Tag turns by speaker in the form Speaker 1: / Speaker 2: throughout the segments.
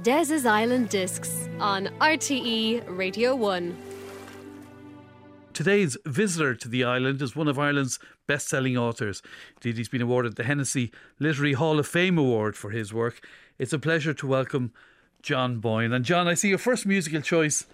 Speaker 1: Des's Island Discs on RTE Radio 1.
Speaker 2: Today's visitor to the island is one of Ireland's best selling authors. Indeed, he's been awarded the Hennessy Literary Hall of Fame Award for his work. It's a pleasure to welcome John Boyne. And John, I see your first musical choice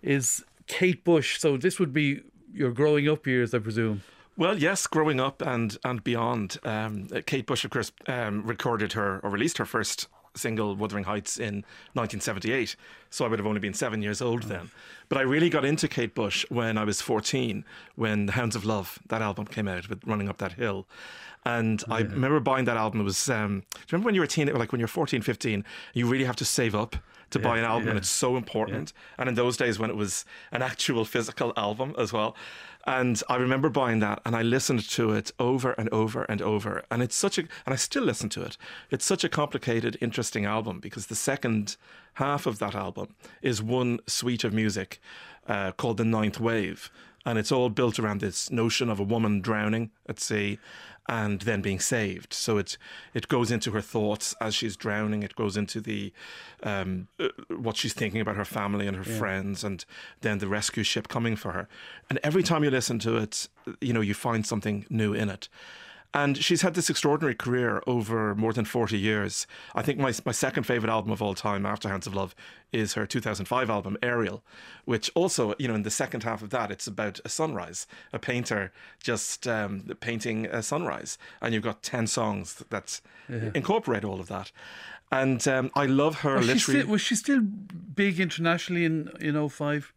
Speaker 2: is Kate Bush. So this would be your growing up years, I presume.
Speaker 3: Well, yes, growing up and and beyond. Um, Kate Bush, of course, um, recorded her or released her first single Wuthering Heights in 1978. So I would have only been seven years old then. But I really got into Kate Bush when I was 14, when The Hounds of Love, that album came out with Running Up That Hill. And I remember buying that album. It was, um, do you remember when you were a teen, like when you're 14, 15, you really have to save up to buy an album
Speaker 2: yeah.
Speaker 3: and it's so important. And in those days when it was an actual physical album as well. And I remember buying that and I listened to it over and over and over. And it's such a, and I still listen to it. It's such a complicated, interesting album because the second half of that album is one suite of music uh, called The Ninth Wave. And it's all built around this notion of a woman drowning at sea and then being saved. So it it goes into her thoughts as she's drowning. It goes into the um, uh, what she's thinking about her family and her friends, and then the rescue ship coming for her. And every time you listen to it, you know you find something new in it. And she's had this extraordinary career over more than 40 years. I think my, my second favourite album of all time after Hounds of Love is her 2005 album, Ariel, which also, you know, in the second half of that, it's about a sunrise, a painter just um, painting a sunrise. And you've got 10 songs that incorporate all of that. And um, I love her
Speaker 2: Was she, still, was she still big internationally in, in 05?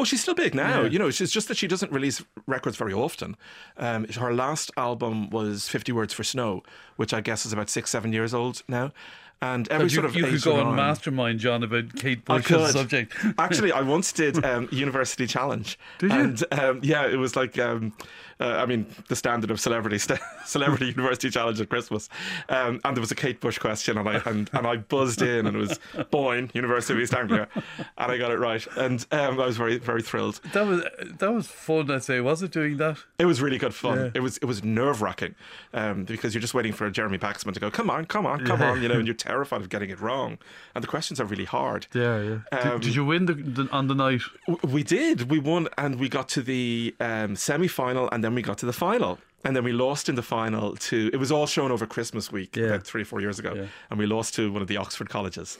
Speaker 3: Oh, she's still big now.
Speaker 2: Yeah.
Speaker 3: You know, it's just that she doesn't release records very often. Um, her last album was 50 Words for Snow, which I guess is about six, seven years old now. And every
Speaker 2: you
Speaker 3: sort of
Speaker 2: you could go on mastermind, John, about Kate Bush's subject.
Speaker 3: Actually, I once did um, University Challenge.
Speaker 2: Did you?
Speaker 3: And um, yeah, it was like, um, uh, I mean, the standard of celebrity st- celebrity University Challenge at Christmas. Um, and there was a Kate Bush question, and I and, and I buzzed in, and it was Boyne, University of East Anglia, and I got it right, and um, I was very very thrilled.
Speaker 2: That was that was fun. I'd say, was it doing that?
Speaker 3: It was really good fun.
Speaker 2: Yeah.
Speaker 3: It was it was nerve wracking um, because you're just waiting for Jeremy Paxman to go, come on, come on, come
Speaker 2: Yeah.
Speaker 3: on, you know, and you're terrified of getting it wrong, and the questions are really hard.
Speaker 2: Yeah, yeah.
Speaker 3: Um,
Speaker 2: did, did you win the, the, on the night?
Speaker 3: W- We did. We won, and we got to the um, semi final, and then we got to the final. And then we lost in the final to. It was all shown over Christmas week
Speaker 2: Yeah.
Speaker 3: about three or four years ago,
Speaker 2: Yeah.
Speaker 3: and we lost to one of the Oxford colleges.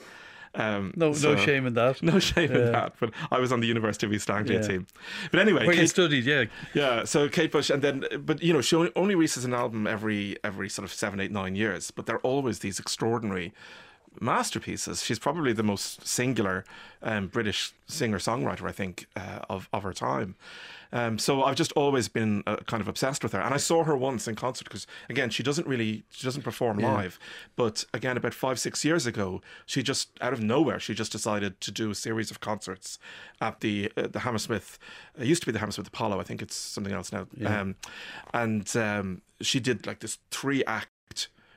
Speaker 3: Um,
Speaker 2: No,
Speaker 3: so-
Speaker 2: no shame in that.
Speaker 3: No shame in that. But I was on the University of East Anglia
Speaker 2: Yeah.
Speaker 3: team. But anyway,
Speaker 2: Where you studied, yeah.
Speaker 3: yeah, so Kate Bush, and then, but you know, she only- only releases an album every every sort of seven, eight, nine years. But they're always these extraordinary masterpieces. She's probably the most singular um, British singer songwriter, I think, uh, of of her time. Um, so I've just always been uh, kind of obsessed with her, and I saw her once in concert because again she doesn't really she doesn't perform live, but again about five six years ago she just out of nowhere she just decided to do a series of concerts at the uh, the Hammersmith. It used to be the Hammersmith Apollo, I think it's something else now. Um, and um, she did like this three act.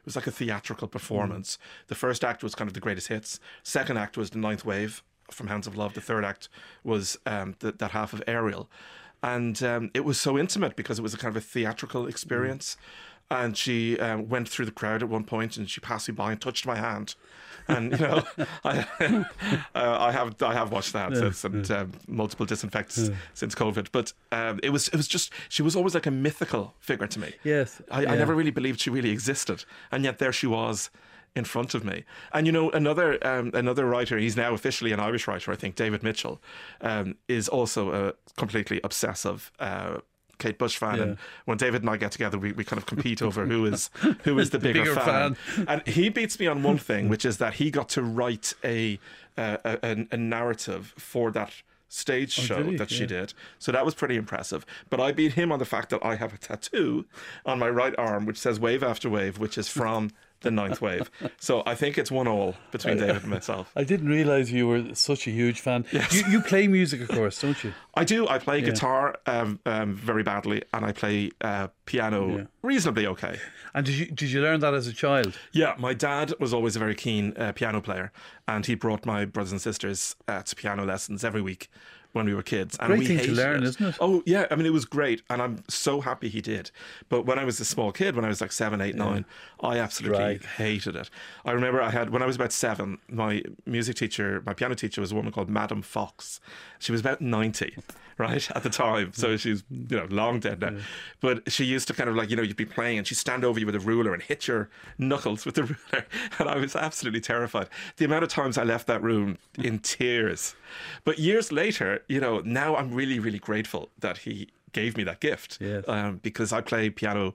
Speaker 3: It was like a theatrical performance. The first act was kind of the greatest hits. Second act was the Ninth Wave from Hounds of Love. The third act was um, th- that half of Ariel, and um, it was so intimate because it was a kind of a theatrical experience. And she um, went through the crowd at one point, and she passed me by and touched my hand. And you know, I, uh, I have I have watched that since and um, multiple disinfects since COVID. But um, it was it was just she was always like a mythical figure to me.
Speaker 2: Yes,
Speaker 3: I,
Speaker 2: yeah.
Speaker 3: I never really believed she really existed, and yet there she was in front of me. And you know, another um, another writer, he's now officially an Irish writer, I think, David Mitchell, um, is also a completely obsessive. Uh, Kate Bush fan, and when David and I get together, we, we kind of compete over who is who is the bigger,
Speaker 2: bigger
Speaker 3: fan. And he beats me on one thing, which is that he got to write a uh, a, a, narrative for that stage show
Speaker 2: did he?
Speaker 3: that she
Speaker 2: Yeah.
Speaker 3: did. So that was pretty impressive. But I beat him on the fact that I have a tattoo on my right arm which says wave after wave, which is from the ninth wave. So I think it's one all between David and myself.
Speaker 2: I didn't realise you were such a huge fan.
Speaker 3: Yes.
Speaker 2: You, you play music, of course, don't you?
Speaker 3: I do. I play guitar um, um, very badly, and I play uh, piano
Speaker 2: Yeah.
Speaker 3: reasonably okay.
Speaker 2: And did you did you learn that as a child?
Speaker 3: Yeah, my dad was always a very keen uh, piano player, and he brought my brothers and sisters uh, to piano lessons every week when we were kids. And
Speaker 2: Great
Speaker 3: we
Speaker 2: thing to
Speaker 3: hated
Speaker 2: learn, isn't it?
Speaker 3: Oh yeah, I mean it was great, and I'm so happy he did. But when I was a small kid, when I was like seven, eight, nine, I absolutely
Speaker 2: Right.
Speaker 3: hated it. I remember I had when I was about seven, my music teacher, my piano teacher, was a woman called Madam Fox. She was about ninety. Right at the time, so mm. she's you know long dead now. But she used to kind of like you know you'd be playing and she'd stand over you with a ruler and hit your knuckles with the ruler, and I was absolutely terrified. The amount of times I left that room in tears. But years later, you know, now I'm really really grateful that he gave me that gift
Speaker 2: Yes.
Speaker 3: um, because I play piano.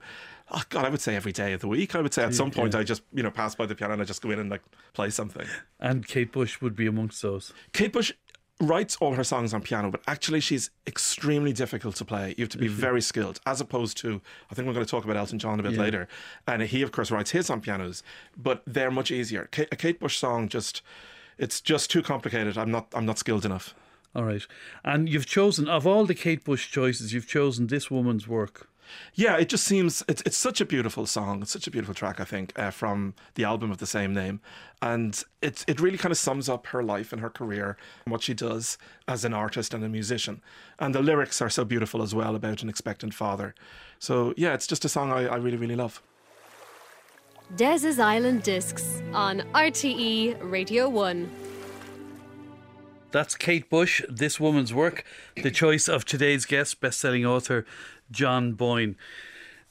Speaker 3: Oh God, I would say every day of the week. I would say at some point I just you know pass by the piano and I just go in and like play something.
Speaker 2: And Kate Bush would be amongst those.
Speaker 3: Kate Bush writes all her songs on piano, but actually she's extremely difficult to play. You have to be very skilled, as opposed to I think we're going to talk about Elton John a bit later, and he of course writes his on pianos, but they're much easier. Kate, a Kate Bush song just it's just too complicated. I'm not I'm not skilled enough.
Speaker 2: All right. And you've chosen of all the Kate Bush choices, you've chosen this woman's work.
Speaker 3: Yeah, it just seems it's it's such a beautiful song. It's such a beautiful track, I think, uh, from the album of the same name, and it it really kind of sums up her life and her career and what she does as an artist and a musician. And the lyrics are so beautiful as well about an expectant father. So yeah, it's just a song I, I really really love.
Speaker 1: Des's Island Discs on RTE Radio 1.
Speaker 2: That's Kate Bush, this woman's work, the choice of today's guest, best-selling author John Boyne.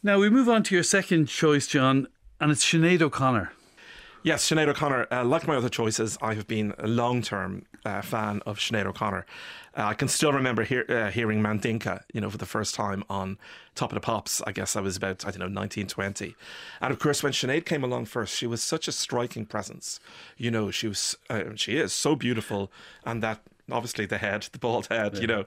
Speaker 2: Now we move on to your second choice, John, and it's Sinead O'Connor.
Speaker 3: Yes, Sinead O'Connor. Uh, like my other choices, I have been a long term uh, fan of Sinead O'Connor. Uh, I can still remember hear, uh, hearing Mandinka, you know, for the first time on Top of the Pops. I guess I was about, I don't know, 1920. And of course, when Sinead came along first, she was such a striking presence. You know, she was, uh, she is so beautiful, and that obviously the head, the bald head, you know.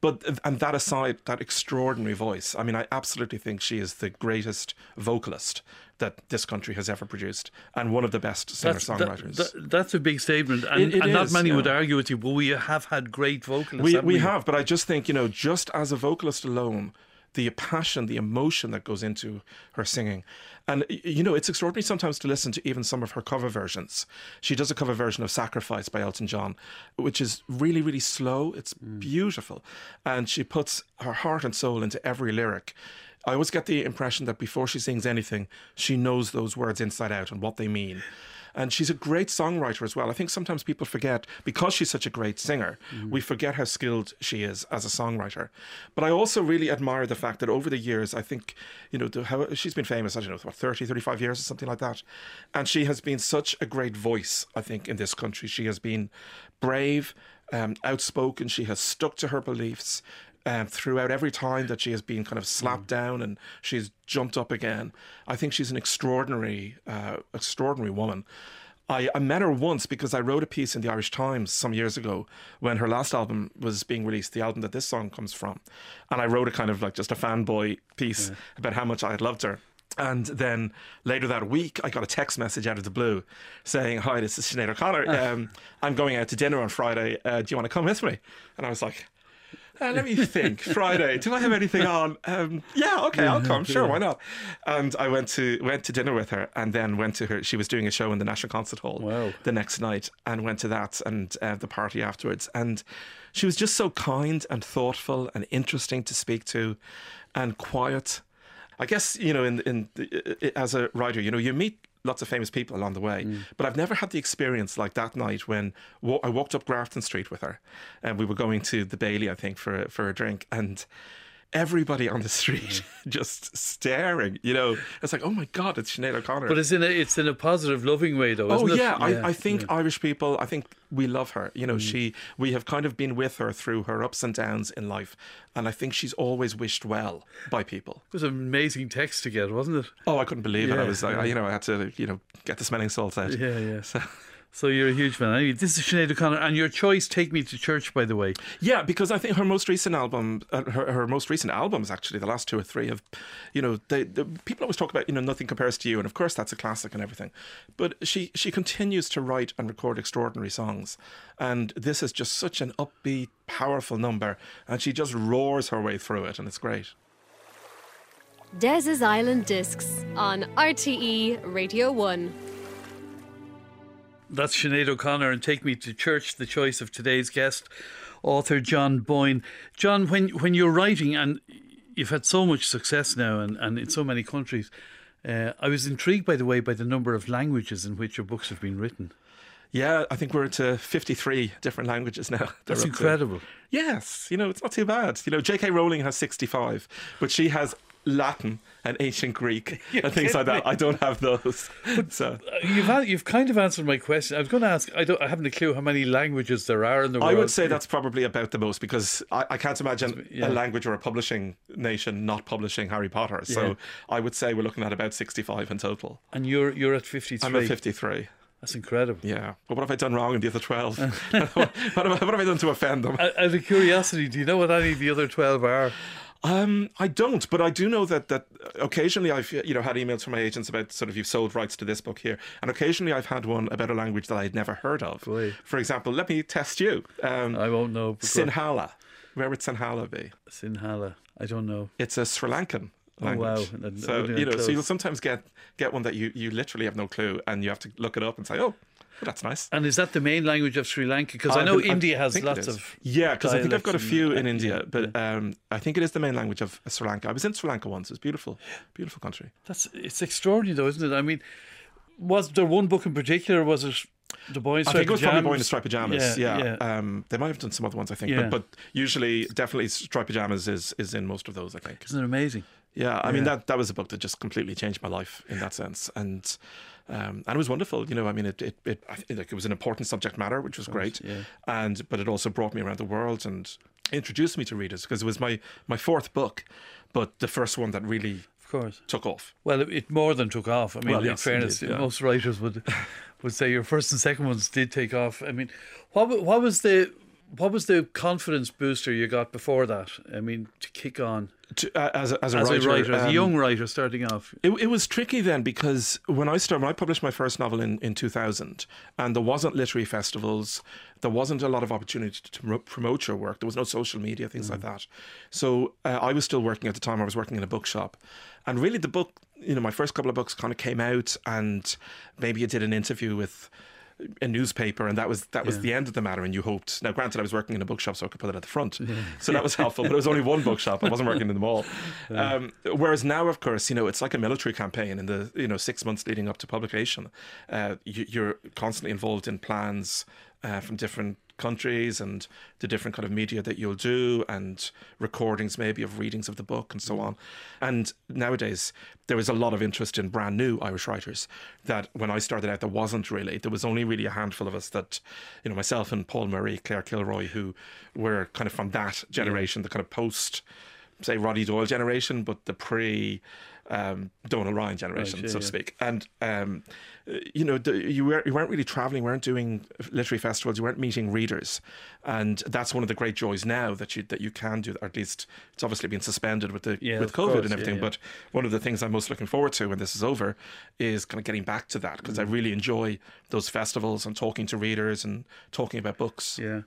Speaker 3: But and that aside, that extraordinary voice. I mean, I absolutely think she is the greatest vocalist that this country has ever produced, and one of the best singer songwriters.
Speaker 2: that- that- that's a big statement, and,
Speaker 3: It- it
Speaker 2: and not many
Speaker 3: yeah.
Speaker 2: would argue with you. But we have had great vocalists.
Speaker 3: we
Speaker 2: haven't
Speaker 3: we have, but I just think you know, just as a vocalist alone, the passion, the emotion that goes into her singing, and you know, it's extraordinary sometimes to listen to even some of her cover versions. She does a cover version of "Sacrifice" by Elton John, which is really, really slow. It's hmm. beautiful, and she puts her heart and soul into every lyric. I always get the impression that before she sings anything, she knows those words inside out and what they mean. And she's a great songwriter as well. I think sometimes people forget, because she's such a great singer, we forget how skilled she is as a songwriter. But I also really admire the fact that over the years, I think, you know, the, how, she's been famous, I don't know, what, 30, 35 years or something like that. And she has been such a great voice, I think, in this country. She has been brave, um, outspoken, she has stuck to her beliefs um, throughout every time that she has been kind of slapped down and she's jumped up again. I think she's an extraordinary, uh, extraordinary woman. I, I met her once because I wrote a piece in the Irish Times some years ago when her last album was being released, the album that this song comes from. And I wrote a kind of like just a fanboy piece about how much I had loved her. And then later that week, I got a text message out of the blue saying, Hi, this is Sinead O'Connor. Um, I'm going out to dinner on Friday. Uh, do you want to come with me? And I was like, uh, let me think. Friday. Do I have anything on? Um, yeah, okay, I'll come. Sure, why not? And I went to went to dinner with her, and then went to her. She was doing a show in the National Concert Hall
Speaker 2: Wow.
Speaker 3: the next night, and went to that and uh, the party afterwards. And she was just so kind and thoughtful and interesting to speak to, and quiet. I guess you know, in in the, as a writer, you know, you meet lots of famous people along the way, mm. but I've never had the experience like that night when wa- I walked up Grafton Street with her, and we were going to the Bailey, I think, for for a drink, and everybody on the street just staring. You know, it's like, oh my god, it's Sinead O'Connor.
Speaker 2: But it's in a it's in a positive, loving way, though.
Speaker 3: Oh
Speaker 2: isn't it?
Speaker 3: yeah, I, I think Irish people. I think we love her. You
Speaker 2: Mm.
Speaker 3: know, she. We have kind of been with her through her ups and downs in life, and I think she's always wished well by people.
Speaker 2: it was an amazing text to get, wasn't it?
Speaker 3: Oh, I couldn't believe it. I was like,
Speaker 2: yeah.
Speaker 3: you know, I had to, you know, get the smelling salts out.
Speaker 2: Yeah, yeah.
Speaker 3: So,
Speaker 2: So you're a huge fan. Anyway, this is Sinead O'Connor, and your choice, "Take Me to Church," by the way.
Speaker 3: Yeah, because I think her most recent album, uh, her, her most recent albums, actually, the last two or three have, you know, they, the people always talk about, you know, nothing compares to you, and of course that's a classic and everything, but she she continues to write and record extraordinary songs, and this is just such an upbeat, powerful number, and she just roars her way through it, and it's great.
Speaker 1: Des's Island Discs on RTE Radio 1.
Speaker 2: That's Sinead O'Connor and Take Me to Church, the choice of today's guest, author John Boyne. John, when, when you're writing, and you've had so much success now and, and in so many countries, uh, I was intrigued, by the way, by the number of languages in which your books have been written.
Speaker 3: Yeah, I think we're into 53 different languages now.
Speaker 2: That's incredible.
Speaker 3: To. Yes, you know, it's not too bad. You know, J.K. Rowling has 65, but she has Latin and ancient Greek You're and things like that. Me. I don't have those. But so
Speaker 2: uh, you've you've kind of answered my question. I was going to ask. I don't. I haven't a clue how many languages there are in the world.
Speaker 3: I would say that's probably about the most because I, I can't imagine yeah. a language or a publishing nation not publishing Harry Potter. So yeah. I would say we're looking at about sixty-five in total.
Speaker 2: And you're you're at fifty-three.
Speaker 3: I'm at fifty-three.
Speaker 2: That's incredible.
Speaker 3: Yeah. But what have I done wrong in the other 12? what, have I, what, have I, done to offend them?
Speaker 2: Out of curiosity, do you know what any of the other 12 are?
Speaker 3: Um, I don't, but I do know that that occasionally I've you know had emails from my agents about sort of you've sold rights to this book here, and occasionally I've had one about a language that I'd never heard of.
Speaker 2: Boy.
Speaker 3: For example, let me test you.
Speaker 2: Um, I won't know.
Speaker 3: Sinhala. Where would Sinhala be?
Speaker 2: Sinhala. I don't know.
Speaker 3: It's a Sri Lankan language.
Speaker 2: Oh, wow.
Speaker 3: So you know, close. so you'll sometimes get get one that you you literally have no clue, and you have to look it up and say, oh that's nice.
Speaker 2: And is that the main language of Sri Lanka? Because uh, I know I, India has lots of.
Speaker 3: Yeah, because I think I've got a few in India, but um, I think it is the main language of Sri Lanka. I was in Sri Lanka once. It's beautiful, beautiful country.
Speaker 2: That's it's extraordinary, though, isn't it? I mean, was there one book in particular? Was it the boy in
Speaker 3: I think it was
Speaker 2: pajamas?
Speaker 3: probably Boy in the Striped Pajamas. Yeah, yeah. yeah. Um, they might have done some other ones, I think, yeah. but, but usually, definitely, Striped Pajamas is is in most of those. I think.
Speaker 2: Isn't it amazing?
Speaker 3: Yeah, I yeah. mean that that was a book that just completely changed my life in that sense, and um, and it was wonderful. You know, I mean, it it it, like it was an important subject matter, which was great,
Speaker 2: yeah.
Speaker 3: and but it also brought me around the world and introduced me to readers because it was my my fourth book, but the first one that really
Speaker 2: of course
Speaker 3: took off.
Speaker 2: Well, it, it more than took off. I mean,
Speaker 3: well,
Speaker 2: in
Speaker 3: yes,
Speaker 2: fairness,
Speaker 3: indeed, yeah.
Speaker 2: most writers would would say your first and second ones did take off. I mean, what what was the what was the confidence booster you got before that? I mean, to kick on.
Speaker 3: To, uh, as, a, as, a,
Speaker 2: as
Speaker 3: writer,
Speaker 2: a writer, as
Speaker 3: um,
Speaker 2: a young writer starting off.
Speaker 3: It, it, was tricky then because when I started, when I published my first novel in, in 2000, and there wasn't literary festivals, there wasn't a lot of opportunity to promote your work. There was no social media, things mm. like that. So uh, I was still working at the time. I was working in a bookshop, and really the book, you know, my first couple of books kind of came out, and maybe I did an interview with a newspaper, and that was that was yeah. the end of the matter. And you hoped. Now, granted, I was working in a bookshop, so I could put it at the front, yeah. so that was helpful. But it was only one bookshop; I wasn't working in the mall. Yeah. Um, whereas now, of course, you know, it's like a military campaign. In the you know six months leading up to publication, uh, you, are constantly involved in plans uh, from different countries and the different kind of media that you'll do and recordings maybe of readings of the book and so mm. on. And nowadays there is a lot of interest in brand new Irish writers that when I started out there wasn't really. There was only really a handful of us that, you know, myself and Paul Murray, Claire Kilroy, who were kind of from that generation, the kind of post say Roddy Doyle generation, but the pre um, Donal Ryan generation, right, yeah, so to speak. And um, you know, you were you weren't really traveling, weren't doing literary festivals, you weren't meeting readers, and that's one of the great joys now that you that you can do. Or at least it's obviously been suspended with the
Speaker 2: yeah,
Speaker 3: with COVID
Speaker 2: course,
Speaker 3: and everything. But one of the things I'm most looking forward to when this is over is kind of getting back to that because mm. I really enjoy those festivals and talking to readers and talking about books.
Speaker 2: Yeah,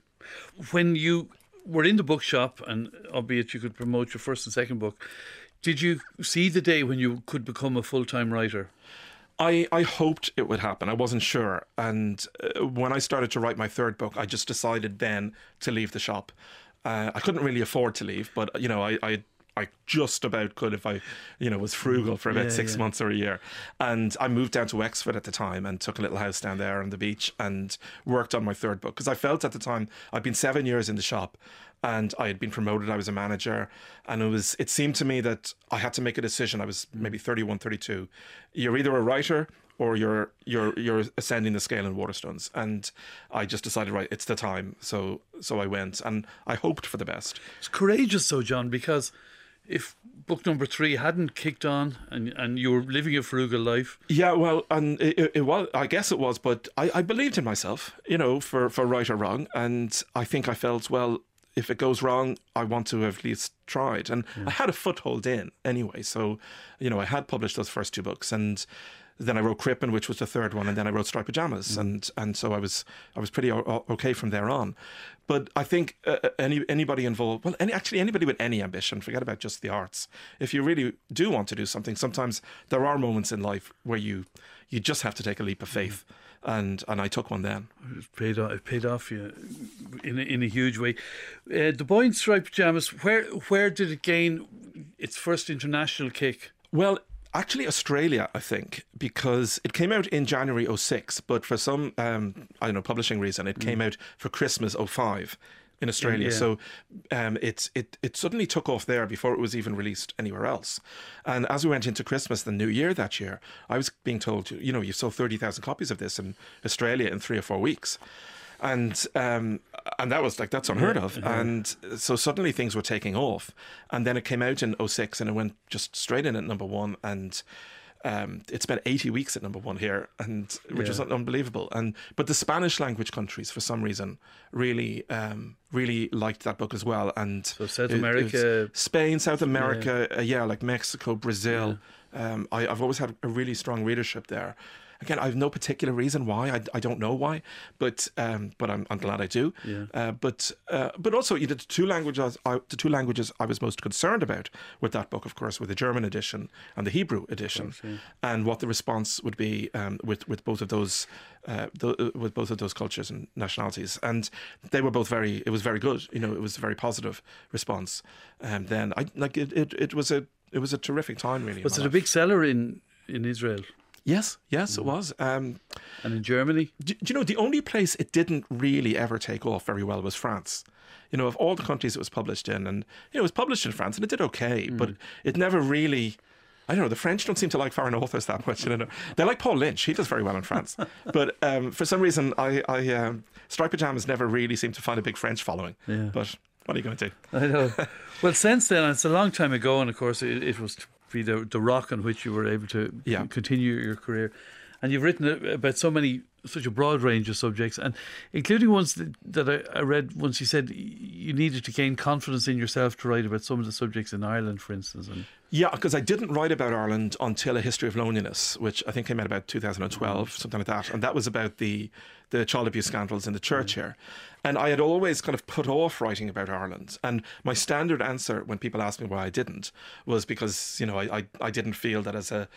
Speaker 2: when you were in the bookshop, and albeit you could promote your first and second book, did you see the day when you could become a full time writer?
Speaker 3: I, I hoped it would happen. I wasn't sure. And uh, when I started to write my third book, I just decided then to leave the shop. Uh, I couldn't really afford to leave, but you know, I, I I just about could if I, you know, was frugal for about yeah, six yeah. months or a year. And I moved down to Wexford at the time and took a little house down there on the beach and worked on my third book because I felt at the time I'd been seven years in the shop and I had been promoted. I was a manager, and it was. It seemed to me that I had to make a decision. I was maybe 31, 32. You're either a writer or you're you're you're ascending the scale in Waterstones. And I just decided, right, it's the time. So so I went, and I hoped for the best.
Speaker 2: It's courageous, though, John, because if book number three hadn't kicked on and, and you were living a frugal life.
Speaker 3: Yeah, well, and it, it was. I guess it was, but I, I believed in myself, you know, for for right or wrong, and I think I felt well. If it goes wrong, I want to have at least tried, and I had a foothold in anyway. So, you know, I had published those first two books, and then I wrote Crippen, which was the third one, and then I wrote Striped Pajamas, and and so I was I was pretty o- okay from there on. But I think uh, uh, any anybody involved, well, any, actually anybody with any ambition, forget about just the arts. If you really do want to do something, sometimes there are moments in life where you you just have to take a leap of faith, and and I took one then.
Speaker 2: It paid off, it paid off you in a, in a huge way. Uh, the boy in striped pajamas. Where where did it gain its first international kick?
Speaker 3: Well, actually, Australia, I think, because it came out in January 06, but for some, um, I don't know, publishing reason, it came out for Christmas 05 in Australia.
Speaker 2: Yeah.
Speaker 3: So um, it, it, it suddenly took off there before it was even released anywhere else. And as we went into Christmas, the new year that year, I was being told, you know, you sold 30,000 copies of this in Australia in three or four weeks. And um, and that was like that's unheard of. And so suddenly things were taking off, and then it came out in 06 and it went just straight in at number one. And um, it spent 80 weeks at number one here, and which was
Speaker 2: Yeah.
Speaker 3: unbelievable. And but the Spanish language countries, for some reason, really um, really liked that book as well. And
Speaker 2: So South
Speaker 3: it
Speaker 2: America-
Speaker 3: Spain, South America, uh, yeah, like Mexico, Brazil. Um, I, I've always had a really strong readership there. Again, I have no particular reason why. I, I don't know why, but um, but I'm, I'm glad I do.
Speaker 2: Yeah.
Speaker 3: Uh, but uh, but also, you know, the two languages I, the two languages I was most concerned about with that book, of course, were the German edition and the Hebrew edition, and what the response would be um, with with both of those uh, th- with both of those cultures and nationalities, and they were both very. It was very good. You know, it was a very positive response. And then I like it. It, it was a it was a terrific time, really.
Speaker 2: Was it a big seller in in Israel
Speaker 3: Yes, yes,
Speaker 2: Mm.
Speaker 3: it was. Um,
Speaker 2: and in Germany?
Speaker 3: do, do you know the only place it didn't really ever take off very well was France. You know, of all the countries it was published in, and you know, it was published in France, and it did okay, but it never really. I don't know. The French don't seem to like foreign authors that much. You know, they like Paul Lynch. He does very well in France, but um, for some reason, I, I um, Striped Pajamas never really seemed to find a big French following.
Speaker 2: Yeah.
Speaker 3: But what are you going to do?
Speaker 2: I know. well, since then, it's a long time ago, and of course, it, it was be the, the rock on which you were able to
Speaker 3: Yeah.
Speaker 2: continue your career. And you've written about so many, such a broad range of subjects, and including ones that, that I, I read once you said you needed to gain confidence in yourself to write about some of the subjects in Ireland, for instance. And
Speaker 3: Yeah, because I didn't write about Ireland until A History of Loneliness, which I think came out about 2012, something like that. And that was about the, the child abuse scandals in the church mm. here. And I had always kind of put off writing about Ireland. And my standard answer when people asked me why I didn't was because, you know, I, I, I didn't feel that as a,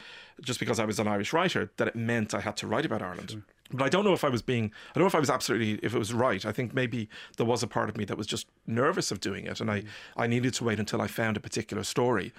Speaker 3: just because I was an Irish writer, that it meant I had to write about Ireland. But I don't know if I was being, I don't know if I was absolutely, if it was right. I think maybe there was a part of me that was just nervous of doing it. And I, I needed to wait until I found a particular story.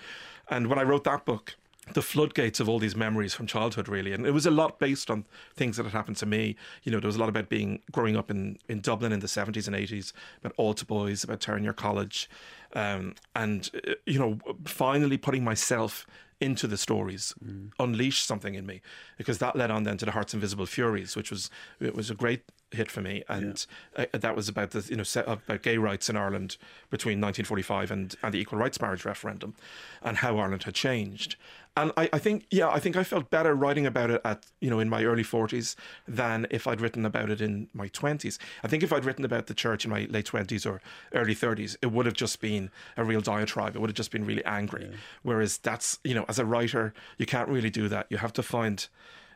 Speaker 3: And when I wrote that book, the floodgates of all these memories from childhood, really. And it was a lot based on things that had happened to me. You know, there was a lot about being, growing up in, in Dublin in the 70s and 80s, about Alta Boys, about Terenure College. Um, and, uh, you know, finally putting myself into the stories unleashed something in me because that led on then to the Heart's Invisible Furies, which was it was a great hit for me, and uh, that was about the you know set about gay rights in Ireland between 1945 and and the equal rights marriage referendum, and how Ireland had changed. And I, I think yeah I think I felt better writing about it at you know in my early 40s than if I'd written about it in my 20s. I think if I'd written about the church in my late 20s or early 30s, it would have just been a real diatribe. It would have just been really angry. Whereas that's you know as a writer you can't really do that. You have to find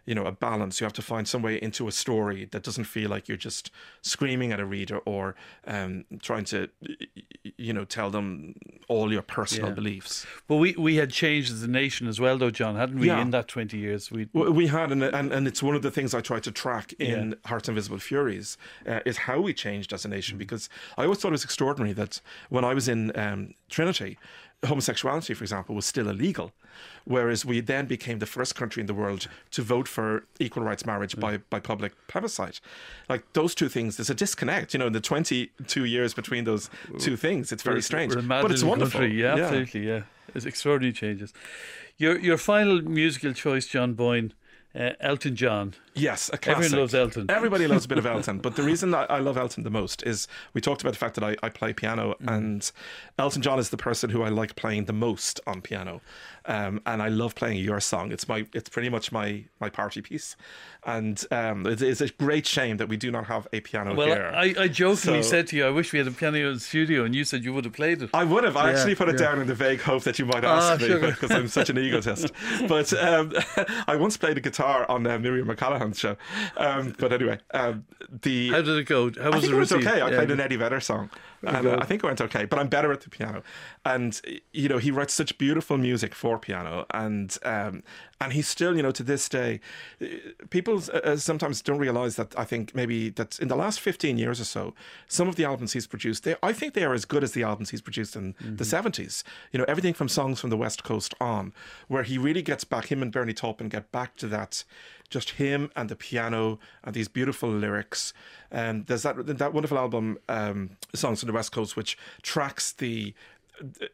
Speaker 3: you know a balance you have to find some way into a story that doesn't feel like you're just screaming at a reader or um, trying to you know tell them all your personal
Speaker 2: Yeah.
Speaker 3: beliefs
Speaker 2: but we, we had changed as a nation as well, though, John, hadn't we?
Speaker 3: Yeah.
Speaker 2: In that twenty years, we
Speaker 3: we had and, and and it's one of the things I try to track in
Speaker 2: Yeah.
Speaker 3: Heart's Invisible Furies uh, is how we changed as a nation because I always thought it was extraordinary that when I was in um, Trinity homosexuality for example was still illegal whereas we then became the first country in the world to vote for equal rights marriage by, by public plebiscite like those two things there's a disconnect you know in the 22 years between those two things it's very strange
Speaker 2: We're a mad
Speaker 3: but it's wonderful
Speaker 2: country. Yeah, absolutely. Yeah, it's extraordinary changes. Your your final musical choice, John Boyne, uh, Elton John.
Speaker 3: Yes, a classic.
Speaker 2: Everyone loves Elton.
Speaker 3: Everybody loves a bit of Elton. But the reason I, I love Elton the most is we talked about the fact that I, I play piano,
Speaker 2: Mm.
Speaker 3: and Elton John is the person who I like playing the most on piano. Um, and I love playing your song. It's my, it's pretty much my my party piece, and um, it's, it's a great shame that we do not have a piano
Speaker 2: Well,
Speaker 3: here.
Speaker 2: I, I jokingly
Speaker 3: So-
Speaker 2: said to you, I wish we had a piano in the studio, and you said you would have played it.
Speaker 3: I would have. I
Speaker 2: Yeah,
Speaker 3: actually put it
Speaker 2: yeah.
Speaker 3: down in the vague hope that you might
Speaker 2: Ah,
Speaker 3: ask me because I'm such an egotist. but um, I once played a guitar on uh, Miriam O'Callaghan's show. Um, but anyway, um, the
Speaker 2: How did it go? How
Speaker 3: I
Speaker 2: was
Speaker 3: think
Speaker 2: it
Speaker 3: it was okay. I
Speaker 2: Yeah.
Speaker 3: played an Eddie Vedder song, and uh. I think it went okay. But I'm better at the piano, and you know he writes such beautiful music for piano, and um, and he's still, you know, to this day, uh, people uh, sometimes don't realize that. I think maybe that in the last 15 years or so, some of the albums he's produced, they I think they are as good as the albums he's produced in the 70s. You know, everything from songs from the West Coast on, where he really gets back. Him and Bernie Taupin get back to that just him and the piano and these beautiful lyrics. And there's that that wonderful album, um, Songs from the West Coast, which tracks the.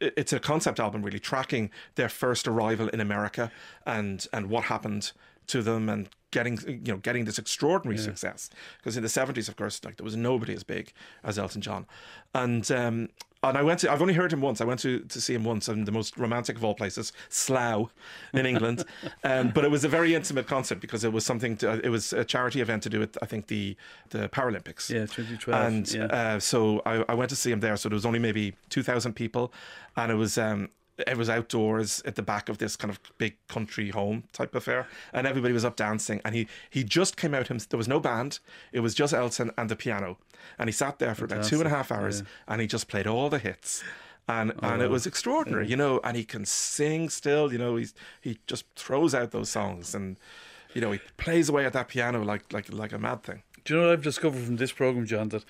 Speaker 3: It's a concept album, really tracking their first arrival in America and and what happened to them and getting you know getting this extraordinary success because in the 70s of course like there was nobody as big as Elton John and um and I went to I've only heard him once I went to to see him once in the most romantic of all places Slough in England um, but it was a very intimate concert because it was something to, it was a charity event to do with I think the the Paralympics
Speaker 2: Yeah, 2012.
Speaker 3: and
Speaker 2: yeah.
Speaker 3: uh, so I, I went to see him there. So there was only maybe two thousand people, and it was um, it was outdoors at the back of this kind of big country home type affair, and everybody was up dancing. And he he just came out. Him there was no band. It was just Elton and the piano, and he sat there for about two and a half hours, and he just played all the hits. And, oh, and it was extraordinary, you know. And he can sing still, you know. He's he just throws out those songs, and you know he plays away at that piano like like like a mad thing.
Speaker 2: Do you know what I've discovered from this program, John? That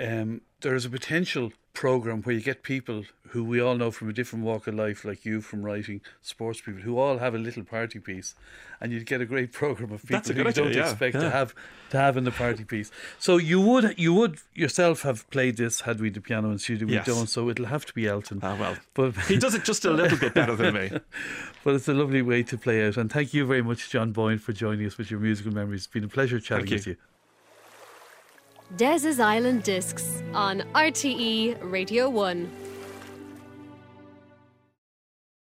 Speaker 2: um, there is a potential program where you get people who we all know from a different walk of life, like you from writing, sports people, who all have a little party piece, and you'd get a great program of people who you
Speaker 3: idea,
Speaker 2: don't
Speaker 3: yeah,
Speaker 2: expect to have to have in the party piece. So you would you would yourself have played this had we the piano in studio.
Speaker 3: Yes.
Speaker 2: We don't, so it'll have to be Elton.
Speaker 3: Ah, well.
Speaker 2: but
Speaker 3: He does it just a little bit better than me.
Speaker 2: but it's a lovely way to play out. And thank you very much, John Boyne, for joining us with your musical memories. It's been a pleasure chatting
Speaker 3: you.
Speaker 2: with you.
Speaker 1: Des's Island Discs on RTE Radio 1.